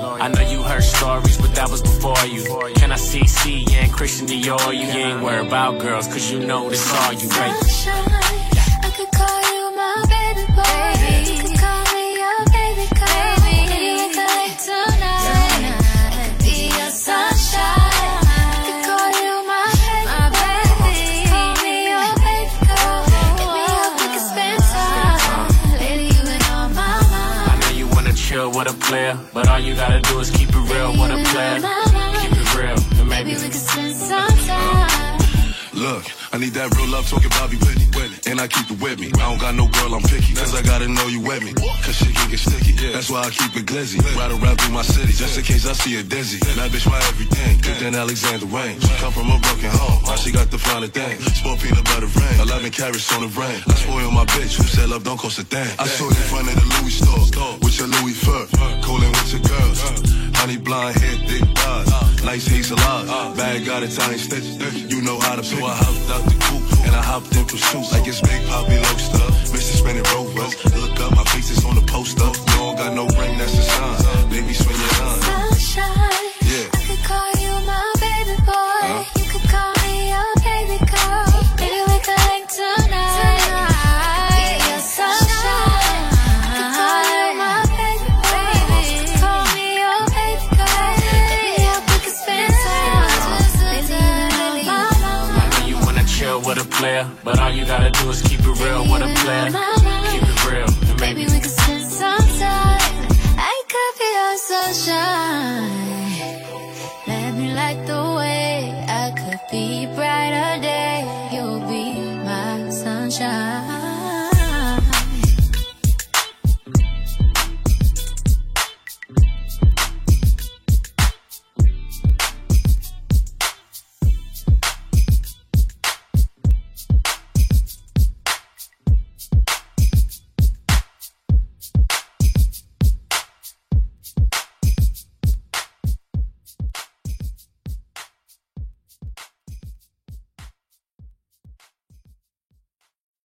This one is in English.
I know you heard stories, but that was before you. Can I see C and Christian Dior? You ain't worried about girls, cause you know this all you, baby. Wanna chill with a player, but all you gotta do is keep it real with a player. Keep it real, and maybe Maybe we can spend some time. Look, I need that real love talking Bobby Whitney. And I keep it with me. I don't got no girl, I'm picky. Cause I gotta know you with me. Cause shit can get sticky. That's why I keep it glizzy. Ride around through my city just in case I see a dizzy. That bitch my everything. Good than Alexander Wang. She Come from a broken home. Now she got the finer thing. Sport peanut butter rain. 11 carats on the brain. I spoil my bitch. Who said love don't cost a thing? I saw in front of the Louis store. With your Louis fur. Coolin' with your girls. Honey blonde hair, thick thighs. Nice hazel eyes. Bag got Italian stitches. You know how to So I hopped out the coupe and I hopped in pursuit. Like it's Big Poppy Loaster. With a player, but all you gotta do is keep it real with a player. Keep it real, and maybe we could